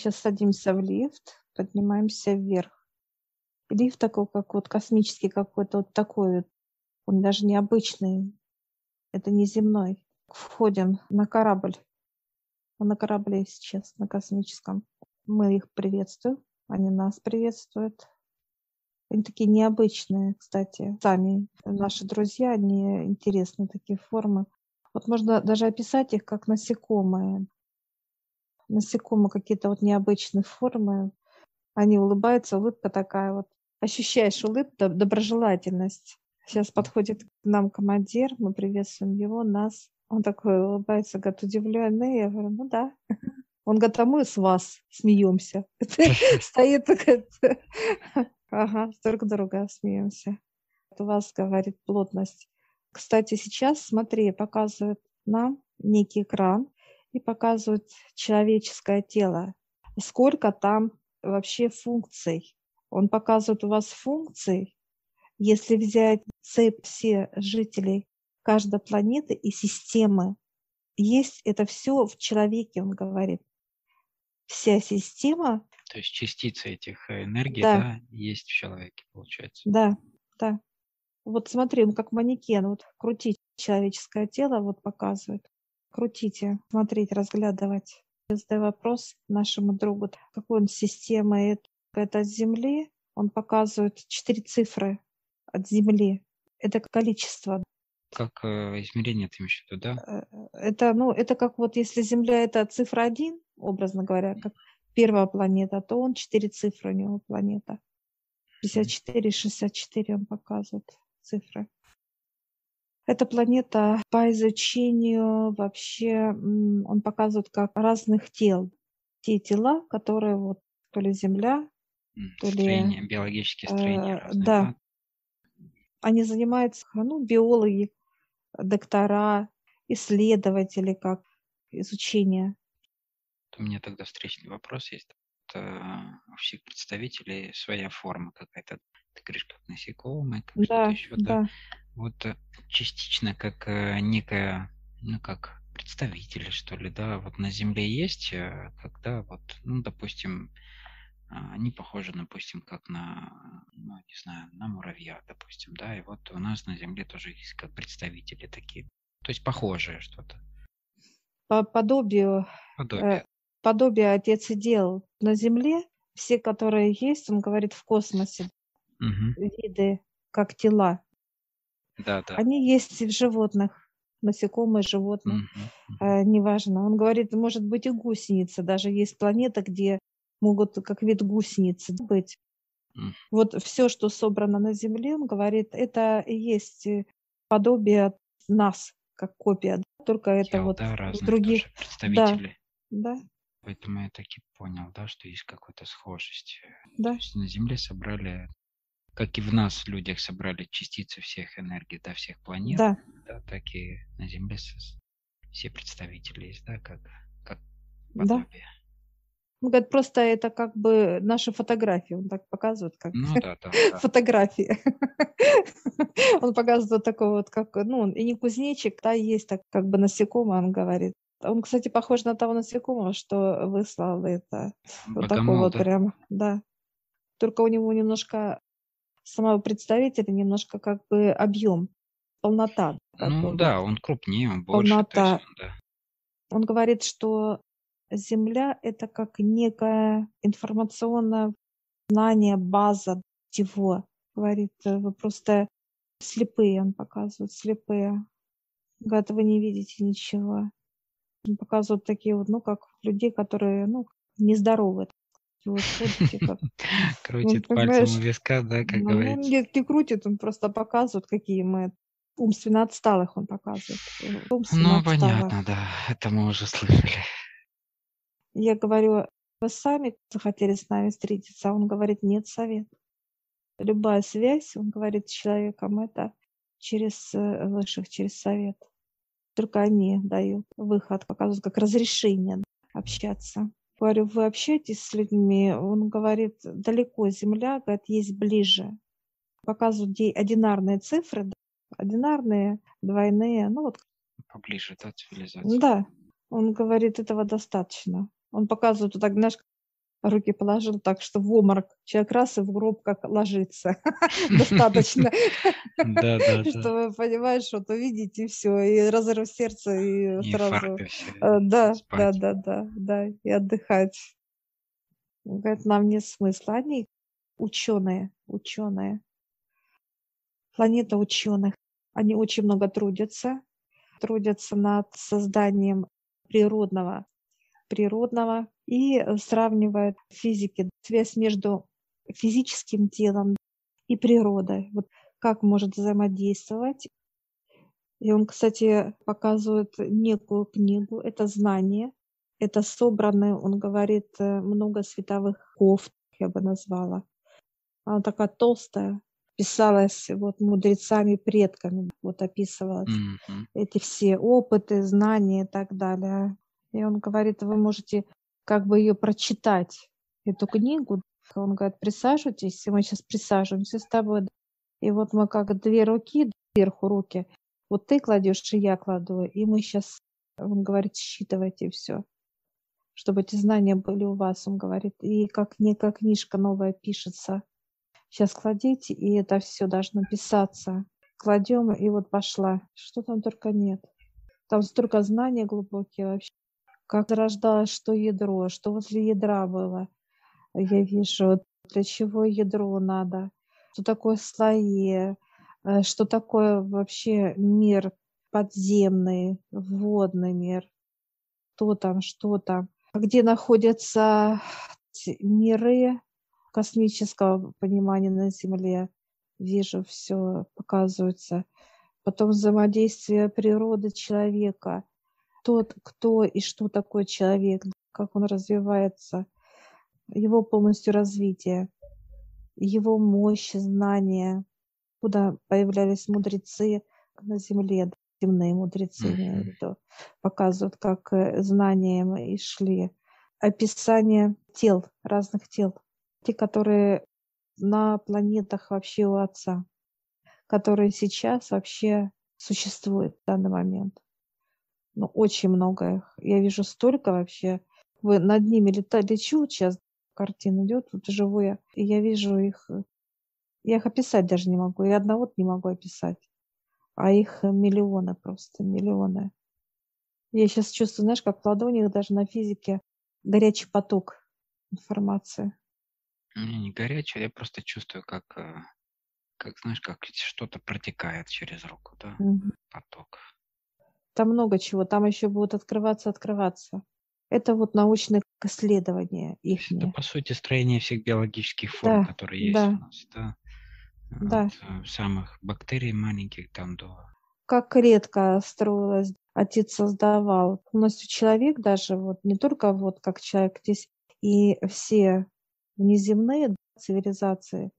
Мы сейчас садимся в лифт, поднимаемся вверх. Лифт такой, как вот космический какой-то, вот такой вот. Он даже необычный. Это не земной. Входим на корабль. Он на корабле сейчас, на космическом. Мы их приветствуем, они нас приветствуют. Они такие необычные, кстати. Сами наши друзья, они интересные такие формы. Вот можно даже описать их как насекомые. Насекомые какие-то вот необычные формы. Они улыбаются, улыбка такая вот. Ощущаешь улыбку, доброжелательность. Сейчас подходит к нам командир, мы приветствуем его, нас. Он такой улыбается, говорит, удивленный. Я говорю, ну да. Он говорит, а мы с вас смеемся. Стоит, ага, друг друга смеемся. У вас, говорит, плотность кстати, сейчас, смотри, показывает нам некий экран и показывает человеческое тело. Сколько там вообще функций. Он показывает у вас функции. Если взять цепь все жителей каждой планеты и системы, есть это все в человеке, он говорит. Вся система. То есть частицы этих энергий, да, да есть в человеке, получается. Да, да. Вот смотри, он как манекен, вот крутить человеческое тело, вот показывает. Крутите, смотреть, разглядывать. Задаю вопрос нашему другу, какой он система, это, это от Земли, он показывает четыре цифры от Земли. Это количество. Как э, измерение ты имеешь в виду, да? Э, это, ну, это как вот если Земля это цифра один, образно говоря, как первая планета, то он четыре цифры у него планета. 54, 64 он показывает цифры. Эта планета по изучению вообще, он показывает как разных тел. Те тела, которые вот то ли Земля, то строение, ли... Биологические строения э, разные, да. да. Они занимаются, ну, биологи, доктора, исследователи, как изучение. У меня тогда встречный вопрос есть. Это у всех представителей своя форма какая-то ты говоришь, как насекомые, как что-то еще, да. да. Вот э, частично как э, некая, ну как представители, что ли, да, вот на Земле есть, э, когда вот, ну, допустим, они похожи, допустим, как на, ну, не знаю, на муравья, допустим, да, и вот у нас на Земле тоже есть как представители такие, то есть похожие что-то. По подобию, подобие. подобие отец и делал на Земле, все, которые есть, он говорит, в космосе, Мгм. виды, как тела. Да, да. Они есть в животных, насекомые, животные, Мгм, э, неважно. Он говорит, может быть и гусеница, даже есть планета, где могут как вид гусеницы быть. М. Вот все, что собрано на Земле, он говорит, это и есть э, подобие нас, как копия, да, только это Тел, вот да, других, представителей. да, Поэтому я таки понял, да, что есть какая-то схожесть. То да, есть на Земле собрали как и в нас, людях, собрали частицы всех энергий, да, всех планет, да, да, так и на Земле все представители есть, да, как, как да. подобие. Ну, говорит, просто это как бы наши фотографии. Он так показывает, как Ну да, да, да. фотографии. Он показывает такой вот, как, ну, и не кузнечик, да, есть так как бы насекомое, он говорит. Он, кстати, похож на того насекомого, что выслал это. Вот такой вот да? прям, да. Только у него немножко самого представителя немножко как бы объем, полнота. Ну да, он крупнее, он больше. Полнота. Есть, да. Он говорит, что Земля — это как некое информационное знание, база всего. Говорит, э, вы просто слепые, он показывает, слепые. Говорит, вы не видите ничего. Он показывает такие вот, ну, как людей, которые, ну, нездоровы вот ходите как. Крутит пальцем у виска, да, как ну, говорится. Нет, не крутит, он просто показывает, какие мы умственно отсталых он показывает. Умственно ну, понятно, да, это мы уже слышали. Я говорю, вы сами захотели с нами встретиться, а он говорит, нет, совет. Любая связь, он говорит, с человеком, это через э, высших, через совет. Только они дают выход, показывают как разрешение общаться. Говорю, вы общаетесь с людьми? Он говорит, далеко Земля, говорит, есть ближе. Показывают где одинарные цифры, одинарные, двойные, ну вот. Поближе, да, цивилизация? Да. Он говорит, этого достаточно. Он показывает вот так, знаешь, руки положил так, что в обморок человек раз и в гроб как ложится. Достаточно. Да, да, Что вы понимаете, что то видите все, и разрыв сердца, и сразу... Э, да, да, да, да, да, и отдыхать. Говорит, нам нет смысла. Они ученые, ученые. Планета ученых. Они очень много трудятся, трудятся над созданием природного, природного и сравнивает физики связь между физическим телом и природой. Вот как может взаимодействовать. И он, кстати, показывает некую книгу, это знание, это собраны, он говорит, э, много световых кофт, я бы назвала. Она такая толстая, писалась вот мудрецами, предками, вот описывалась mm-hmm. эти все опыты, знания и так далее. И он говорит, вы можете как бы ее прочитать, эту книгу. Он говорит, присаживайтесь, и мы сейчас присаживаемся с тобой. И вот мы как две руки, сверху руки, вот ты кладешь, и я кладу, и мы сейчас, он говорит, считывайте все, чтобы эти знания были у вас, он говорит, и как некая книжка новая пишется. Сейчас кладите, и это все должно писаться. Кладем, и вот пошла. Что там только нет. Там столько знаний глубокие вообще как зарождалось что ядро, что возле ядра было. Я вижу, для чего ядро надо, что такое слои, э, что такое вообще мир подземный, водный мир, что там, что там, где находятся миры космического понимания на Земле. Вижу, все показывается. Потом взаимодействие природы человека – тот, кто и что такое человек, как он развивается, его полностью развитие, его мощь, знания, куда появлялись мудрецы на земле, земные мудрецы, mm-hmm. показывают, как э, знания и шли. Описание тел, разных тел, те, которые на планетах вообще у Отца, которые сейчас вообще существуют в данный момент ну, очень много их. Я вижу столько вообще. Вы над ними лета, лечу, сейчас картина идет, вот живую, и я вижу их. Э, я их описать даже не могу. Я одного не могу описать. А их миллионы просто, миллионы. Я сейчас чувствую, знаешь, как в ладонях даже на физике горячий поток информации. Не, не горячий, я просто чувствую, как, э, как знаешь, как что-то протекает через руку, да, угу. поток. Там много чего, там еще будут открываться, открываться. Это вот научные исследования их. Это, по сути, строение всех биологических форм, да, которые есть да. у нас, да? Да. От э, самых бактерий маленьких там до... Как редко строилось, отец создавал. Полностью человек даже, вот не только вот как человек здесь, и все внеземные цивилизации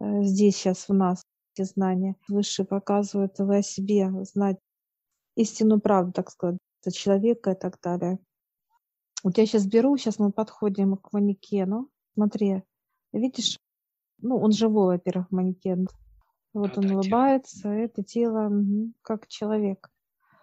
э, здесь сейчас в нас эти знания выше показывают, вы о себе знать истинную правду, так сказать, за человека и так далее. Вот я сейчас беру, сейчас мы подходим к манекену. Смотри, видишь, ну, он живой, во-первых, манекен. Вот он улыбается, тело. это тело угу, как человек.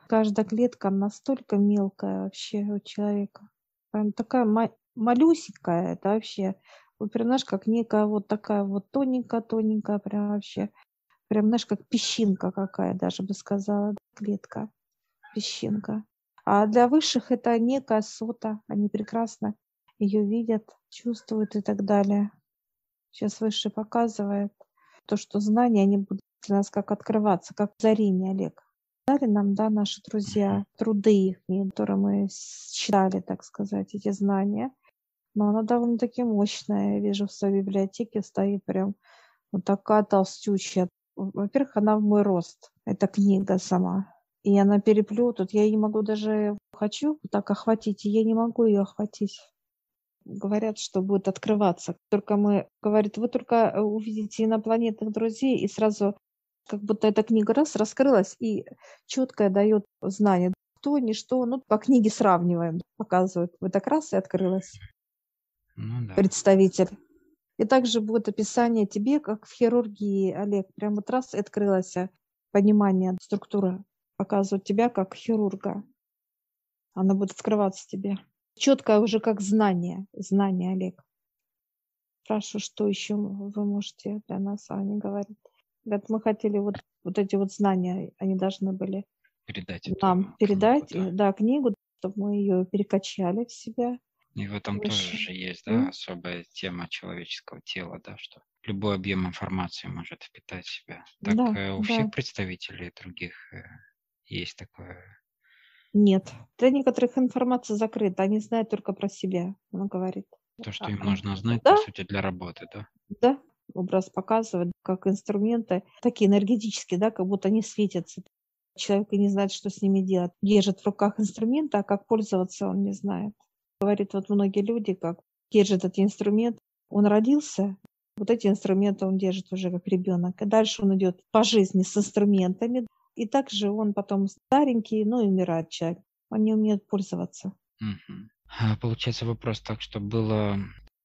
Каждая клетка настолько мелкая вообще у человека. Прям такая ма- малюсенькая, это вообще. Вот прям, знаешь, как некая вот такая вот тоненькая-тоненькая, прям вообще. Прям, знаешь, как песчинка какая даже бы сказала, клетка песчинка. А для высших это некая сота, они прекрасно ее видят, чувствуют и так далее. Сейчас высший показывает то, что знания, они будут для нас как открываться, как озарение, Олег. Дали нам, да, наши друзья, труды их, которые мы читали, так сказать, эти знания. Но она довольно-таки мощная. Я вижу в своей библиотеке стоит прям вот такая толстючая. Во-первых, она в мой рост. эта книга сама и она переплетут. Я не могу даже, хочу так охватить, и я не могу ее охватить. Говорят, что будет открываться. Только мы, говорит, вы только э, увидите инопланетных друзей, и сразу как будто эта книга раз раскрылась и четкое дает знание. Кто, ни что, ну, по книге сравниваем, показывают. Вот так раз и открылась. Ну, да. Представитель. И также будет описание тебе, как в хирургии, Олег. Прям вот раз и открылось понимание структуры показывать тебя как хирурга. Она будет открываться тебе. Четкое уже как знание. Знание, Олег. Спрашиваю, что еще вы можете для нас, а они говорят. Говорят, мы хотели вот, вот эти вот знания, они должны были передать нам передать, книгу, да. да, книгу, чтобы мы ее перекачали в себя. И в этом Выше. тоже же есть, да, mm. особая тема человеческого тела, да, что любой объем информации может впитать в себя. Так да, э, у да. всех представителей других э, есть такое нет. Для некоторых информация закрыта, они знают только про себя, он говорит. То, что им нужно знать, да? по сути, для работы, да? Да, образ показывает, как инструменты, такие энергетические, да, как будто они светятся. Человек и не знает, что с ними делать. Держит в руках инструменты, а как пользоваться он не знает. Говорит, вот многие люди, как держат эти инструменты, он родился, вот эти инструменты он держит уже как ребенок. И дальше он идет по жизни с инструментами, и также он потом старенький, ну и умирает человек. Он не умеет пользоваться. Угу. Получается вопрос так, что было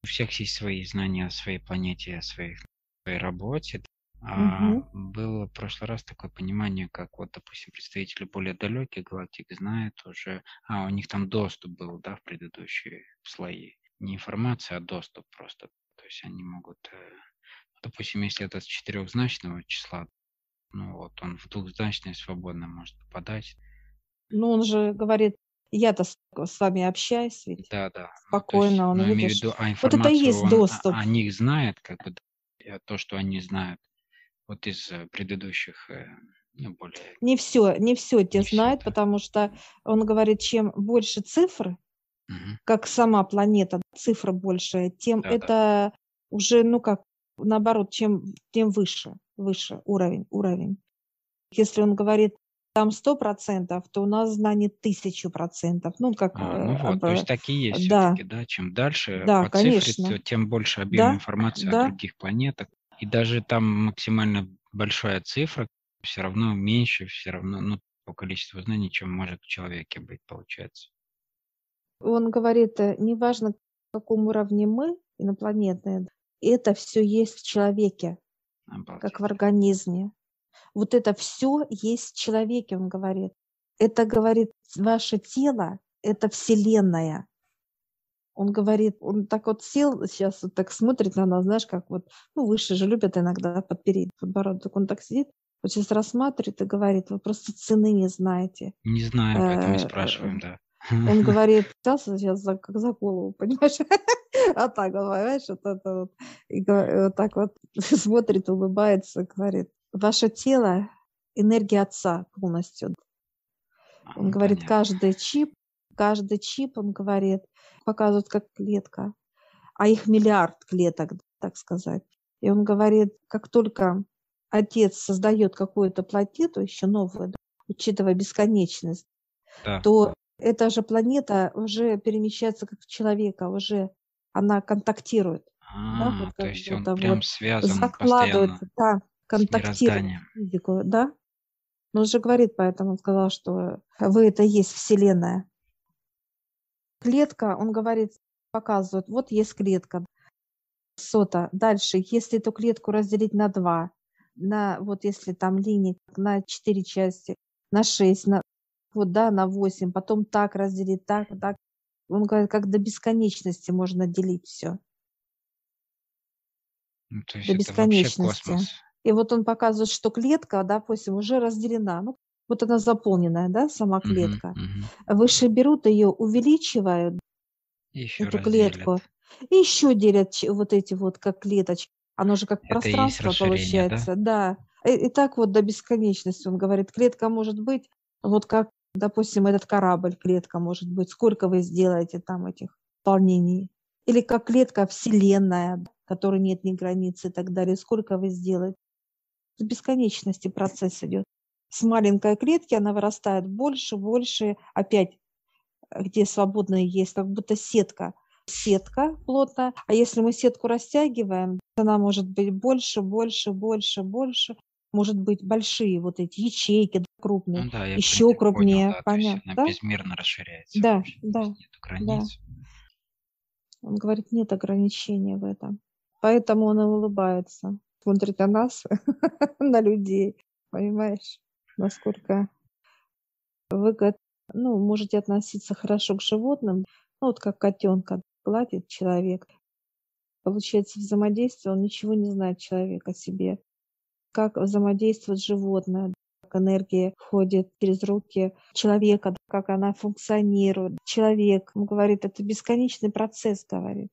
у всех есть свои знания о своей планете, о своей, своей работе. А угу. было в прошлый раз такое понимание, как вот, допустим, представители более далеких галактик знают уже, а у них там доступ был, да, в предыдущие слои. Не информация, а доступ просто. То есть они могут, э, допустим, если это с четырехзначного числа, ну вот, он в двухзначное свободно может попадать. Ну, он же говорит, я-то с, с вами общаюсь, ведь да, да. спокойно, ну, есть, он, ну, видишь, виду, а вот это и есть он доступ. О, о них знает, как бы, то, что они знают, вот из э, предыдущих э, ну, более... Не все, не все те не знает, все, да. потому что он говорит, чем больше цифр, угу. как сама планета, цифра больше, тем да, это да. уже, ну как, наоборот, чем, тем выше выше уровень, уровень. Если он говорит там сто процентов, то у нас знание тысячу процентов. Ну, как... А, ну вот, то есть такие есть да. да? Чем дальше да, по конечно. цифре, тем больше объем да, информации да. о других планетах. И даже там максимально большая цифра, все равно меньше, все равно, ну, по количеству знаний, чем может в человеке быть, получается. Он говорит, э, неважно, в каком уровне мы, инопланетные, это все есть в человеке. Обалдеть. как в организме. Вот это все есть в человеке, он говорит. Это, говорит, ваше тело, это вселенная. Он говорит, он так вот сел, сейчас вот так смотрит на нас, знаешь, как вот, ну, выше же любят иногда подпереть подбородок. Он так сидит, вот сейчас рассматривает и говорит, вы просто цены не знаете. Не знаю, поэтому и э, спрашиваем, да. Он говорит, сейчас, сейчас за, как за голову, понимаешь? А так, понимаешь, вот это вот. И вот так вот смотрит, улыбается, говорит, ваше тело – энергия Отца полностью. Он говорит, каждый чип, каждый чип, он говорит, показывает как клетка, а их миллиард клеток, так сказать. И он говорит, как только отец создает какую-то планету, еще новую, учитывая бесконечность, да. то эта же планета уже перемещается как человека, уже она контактирует. А, да, вот то есть он прям вот связан закладывает, да, контактирует физику, да. Но он же говорит, поэтому он сказал, что вы это есть Вселенная. Клетка, он говорит, показывает, вот есть клетка, сота. Дальше, если эту клетку разделить на два, на вот если там линии на четыре части, на шесть, на вот, да, на 8, потом так разделить, так, так. Он говорит, как до бесконечности можно делить все. Ну, то есть до бесконечности. И вот он показывает, что клетка, допустим, уже разделена. Ну, вот она заполненная, да, сама клетка. Угу, угу. Выше берут ее, увеличивают еще эту клетку. И еще делят вот эти вот как клеточки. Оно же как Это пространство получается. Да. да. И, и так вот до бесконечности. Он говорит, клетка может быть вот как допустим, этот корабль, клетка может быть, сколько вы сделаете там этих полнений. Или как клетка вселенная, которой нет ни границы и так далее, сколько вы сделаете. С бесконечности процесс идет. С маленькой клетки она вырастает больше, больше, опять где свободно есть, как будто сетка. Сетка плотная. А если мы сетку растягиваем, она может быть больше, больше, больше, больше. Может быть, большие вот эти ячейки, крупный, ну, да, еще крупнее. Понял, да, Понятно, она да? безмерно расширяется. Да, да. Нет границ. Да. Он говорит, нет ограничения в этом. Поэтому он и улыбается. Смотрит на нас, на людей. Понимаешь, насколько вы ну, можете относиться хорошо к животным, ну, вот как котенка гладит человек. получается, взаимодействие, он ничего не знает человек о себе. Как взаимодействует животное, как энергия входит через руки человека, как она функционирует. Человек, он говорит, это бесконечный процесс, говорит,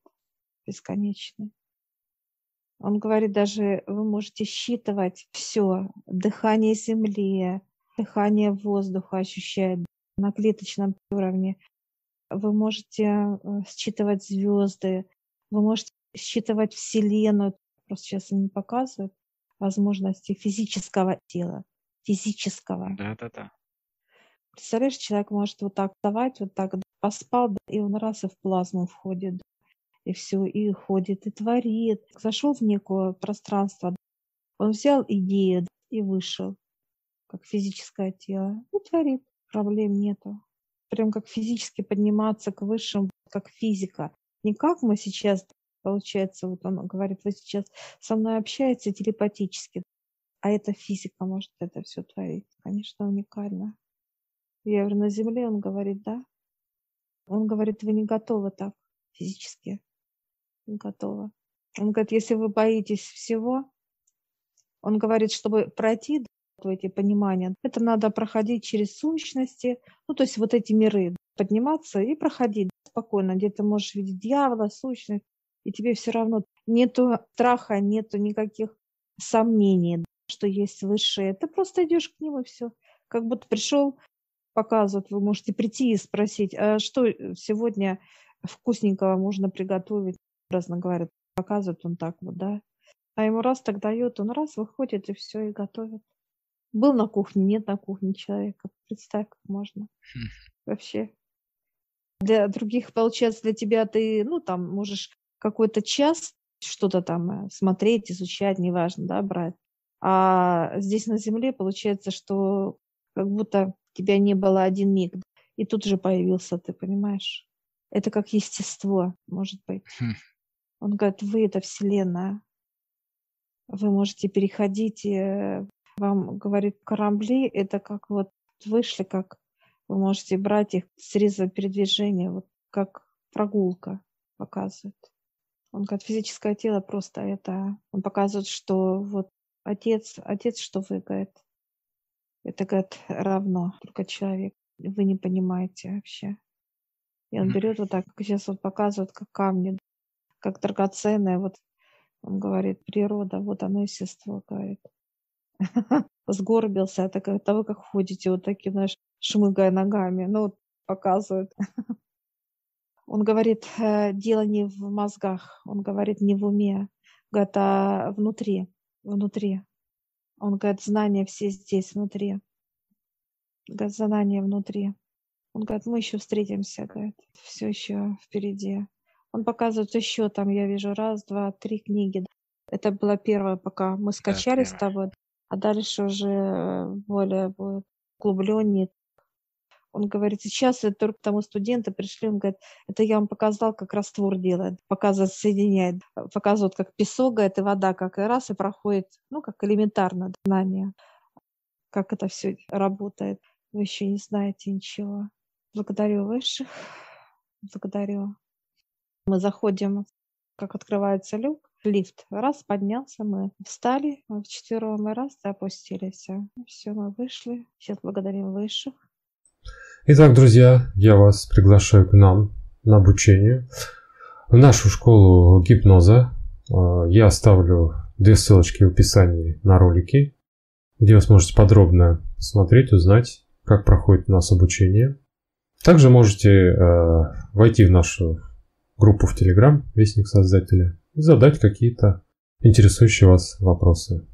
бесконечный. Он говорит, даже вы можете считывать все, дыхание земли, дыхание воздуха ощущать на клеточном уровне. Вы можете э, считывать звезды, вы можете считывать Вселенную. Просто сейчас они показывают возможности физического тела, физического. Да, да, да. Представляешь, человек может вот так давать, вот так поспал, и он раз и в плазму входит и все, и ходит, и творит. Зашел в некое пространство, он взял идею и вышел, как физическое тело, и творит. Проблем нету. Прям как физически подниматься к высшим, как физика. Не как мы сейчас, получается, вот он говорит, вы сейчас со мной общаетесь телепатически, а это физика может это все творить. Конечно, уникально. Я говорю, на Земле он говорит, да. Он говорит, вы не готовы так физически готова. Он говорит, если вы боитесь всего, он говорит, чтобы пройти в эти понимания, это надо проходить через сущности, ну, то есть вот эти миры, подниматься и проходить спокойно, где ты можешь видеть дьявола, сущность, и тебе все равно нету страха, нету никаких сомнений, что есть высшее. Ты просто идешь к нему и все. Как будто пришел, показывают, вы можете прийти и спросить, а что сегодня вкусненького можно приготовить образно говоря, показывает он так вот, да. А ему раз так дает, он раз выходит и все, и готовит. Был на кухне, нет на кухне человека. Представь, как можно. Хм. Вообще. Для других, получается, для тебя ты, ну, там, можешь какой-то час что-то там э, смотреть, изучать, неважно, да, брать. А здесь на Земле получается, что как будто тебя не было один миг, и тут же появился, ты понимаешь? Это как естество, может быть. Хм. Он говорит, вы это Вселенная. Вы можете переходить, и вам, говорит, корабли, это как вот вышли, как вы можете брать их, срезать передвижение, вот как прогулка показывает. Он говорит, физическое тело просто это... Он показывает, что вот отец, отец, что вы, говорит, это, говорит, равно только человек. Вы не понимаете вообще. И он берет вот так, сейчас вот показывает, как камни как драгоценное. Вот он говорит, природа, вот оно естество, говорит. Сгорбился, как того, как ходите, вот такие, знаешь, шмыгая ногами. Ну, вот показывает. Он говорит, «Э, дело не в мозгах, он говорит, не в уме, говорит, а внутри, внутри. Он говорит, знания все здесь, внутри. Говорит, знания внутри. Он говорит, мы еще встретимся, говорит, все еще впереди. Он показывает еще там, я вижу, раз, два, три книги. Это была первая, пока мы скачали да, с тобой, а дальше уже более будет углубленнее. Он говорит, сейчас это только тому студенты пришли, он говорит, это я вам показал, как раствор делает, показывает, соединяет, показывает, как песок, и вода, как и раз, и проходит, ну, как элементарно знание, как это все работает. Вы еще не знаете ничего. Благодарю высших, благодарю мы заходим, как открывается люк, лифт. Раз, поднялся, мы встали, мы вчетвером и раз, опустились. Все, мы вышли. Сейчас благодарим высших. Итак, друзья, я вас приглашаю к нам на обучение в нашу школу гипноза. А, я оставлю две ссылочки в описании на ролики, где вы сможете подробно посмотреть, узнать, как проходит у нас обучение. Также можете э, войти в нашу группу в Telegram «Вестник Создателя» и задать какие-то интересующие вас вопросы.